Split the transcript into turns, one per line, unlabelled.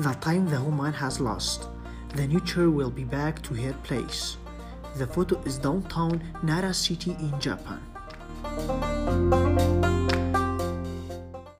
the time the human has lost. The nature will be back to her place. The photo is downtown Nara City in Japan.